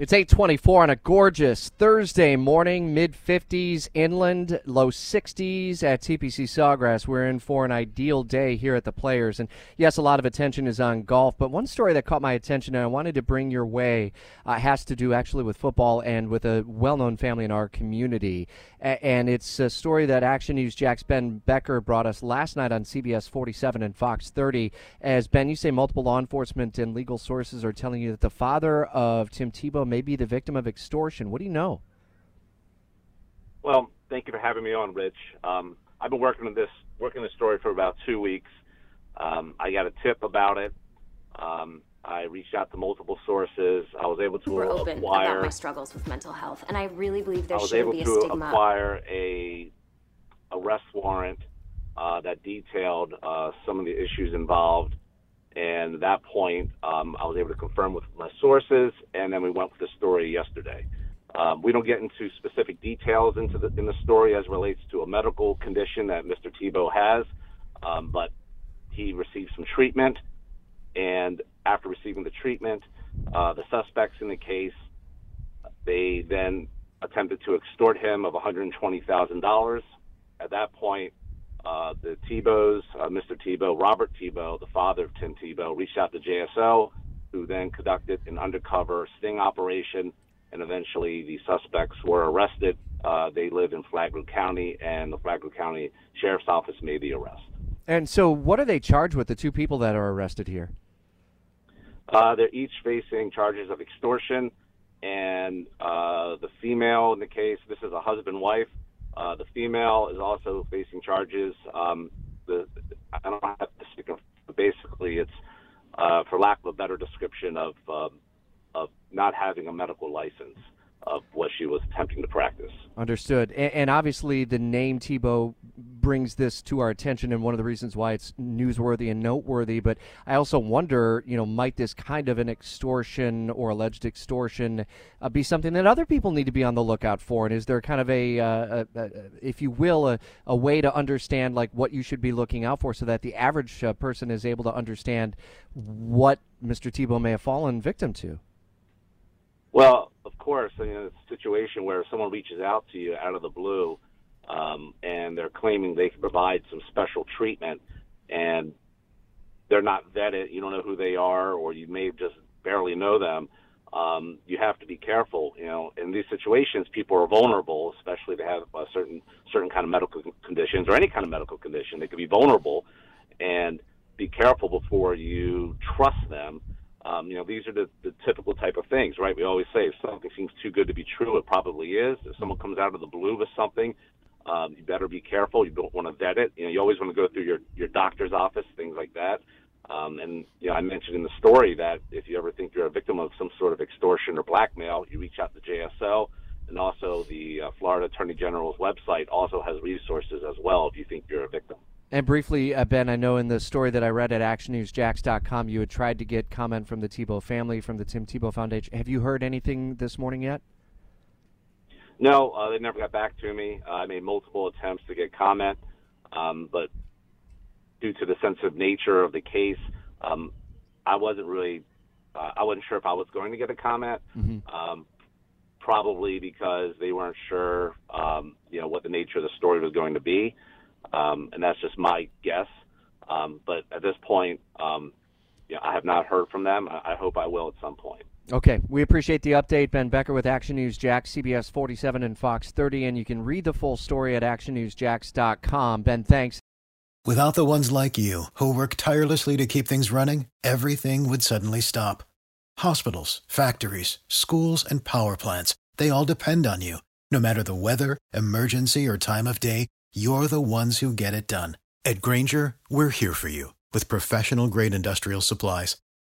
It's 824 on a gorgeous Thursday morning, mid 50s inland, low 60s at TPC Sawgrass. We're in for an ideal day here at the Players. And yes, a lot of attention is on golf, but one story that caught my attention and I wanted to bring your way uh, has to do actually with football and with a well known family in our community. A- and it's a story that Action News Jax Ben Becker brought us last night on CBS 47 and Fox 30. As Ben, you say multiple law enforcement and legal sources are telling you that the father of Tim Tebow may be the victim of extortion. What do you know? Well, thank you for having me on, Rich. Um, I've been working on this working this story for about two weeks. Um, I got a tip about it. Um, I reached out to multiple sources. I was able to We're open acquire. about my struggles with mental health, and I really believe there I was shouldn't able be a to stigma. acquire a arrest warrant uh, that detailed uh, some of the issues involved. And at that point, um, I was able to confirm with my sources, and then we went with the story yesterday. Um, we don't get into specific details into the in the story as relates to a medical condition that Mr. Tebow has, um, but he received some treatment, and after receiving the treatment, uh, the suspects in the case they then attempted to extort him of $120,000. At that point, uh, the Tebows, uh, Mr. Tebow, Robert Tebow, the father of Tim Tebow, reached out to JSO, who then conducted an undercover sting operation, and eventually the suspects were arrested. Uh, they live in Flagler County, and the Flagler County Sheriff's Office made the arrest. And so, what are they charged with, the two people that are arrested here? Uh, they're each facing charges of extortion, and uh, the female in the case, this is a husband wife. Uh, the female is also facing charges. Um, the, I don't have to speak of, basically, it's uh, for lack of a better description of um, of not having a medical license of what she was attempting to practice. Understood. And, and obviously, the name Tebow brings this to our attention, and one of the reasons why it's newsworthy and noteworthy. But I also wonder, you know, might this kind of an extortion or alleged extortion uh, be something that other people need to be on the lookout for? And is there kind of a, uh, a, a if you will, a, a, way to understand like what you should be looking out for, so that the average uh, person is able to understand what Mr. Tebow may have fallen victim to? Well, of course, it's a situation where someone reaches out to you out of the blue, um, and they're claiming they can provide some special treatment, and they're not vetted. You don't know who they are, or you may just barely know them. Um, you have to be careful. You know, in these situations, people are vulnerable, especially if they have a certain certain kind of medical conditions or any kind of medical condition. They could be vulnerable, and be careful before you trust them um, you know, these are the, the typical type of things, right? We always say if something seems too good to be true, it probably is. If someone comes out of the blue with something, um, you better be careful. You don't want to vet it. You know, you always want to go through your your doctor's office, things like that. Um, and you know, I mentioned in the story that if you ever think you're a victim of some sort of extortion or blackmail, you reach out to JSO, and also the uh, Florida Attorney General's website also has resources as well if you think you're a victim. And briefly, uh, Ben, I know in the story that I read at actionnewsjax.com, you had tried to get comment from the Tebow family, from the Tim Tebow Foundation. Have you heard anything this morning yet? No, uh, they never got back to me. Uh, I made multiple attempts to get comment, um, but due to the sensitive nature of the case, um, I wasn't really, uh, I wasn't sure if I was going to get a comment. Mm-hmm. Um, probably because they weren't sure, um, you know, what the nature of the story was going to be, um, and that's just my guess. Um, but at this point, um, you know, I have not heard from them. I, I hope I will at some point. Okay, we appreciate the update. Ben Becker with Action News Jax, CBS 47 and Fox 30, and you can read the full story at actionnewsjax.com. Ben, thanks. Without the ones like you, who work tirelessly to keep things running, everything would suddenly stop. Hospitals, factories, schools, and power plants, they all depend on you. No matter the weather, emergency, or time of day, you're the ones who get it done. At Grainger, we're here for you with professional grade industrial supplies.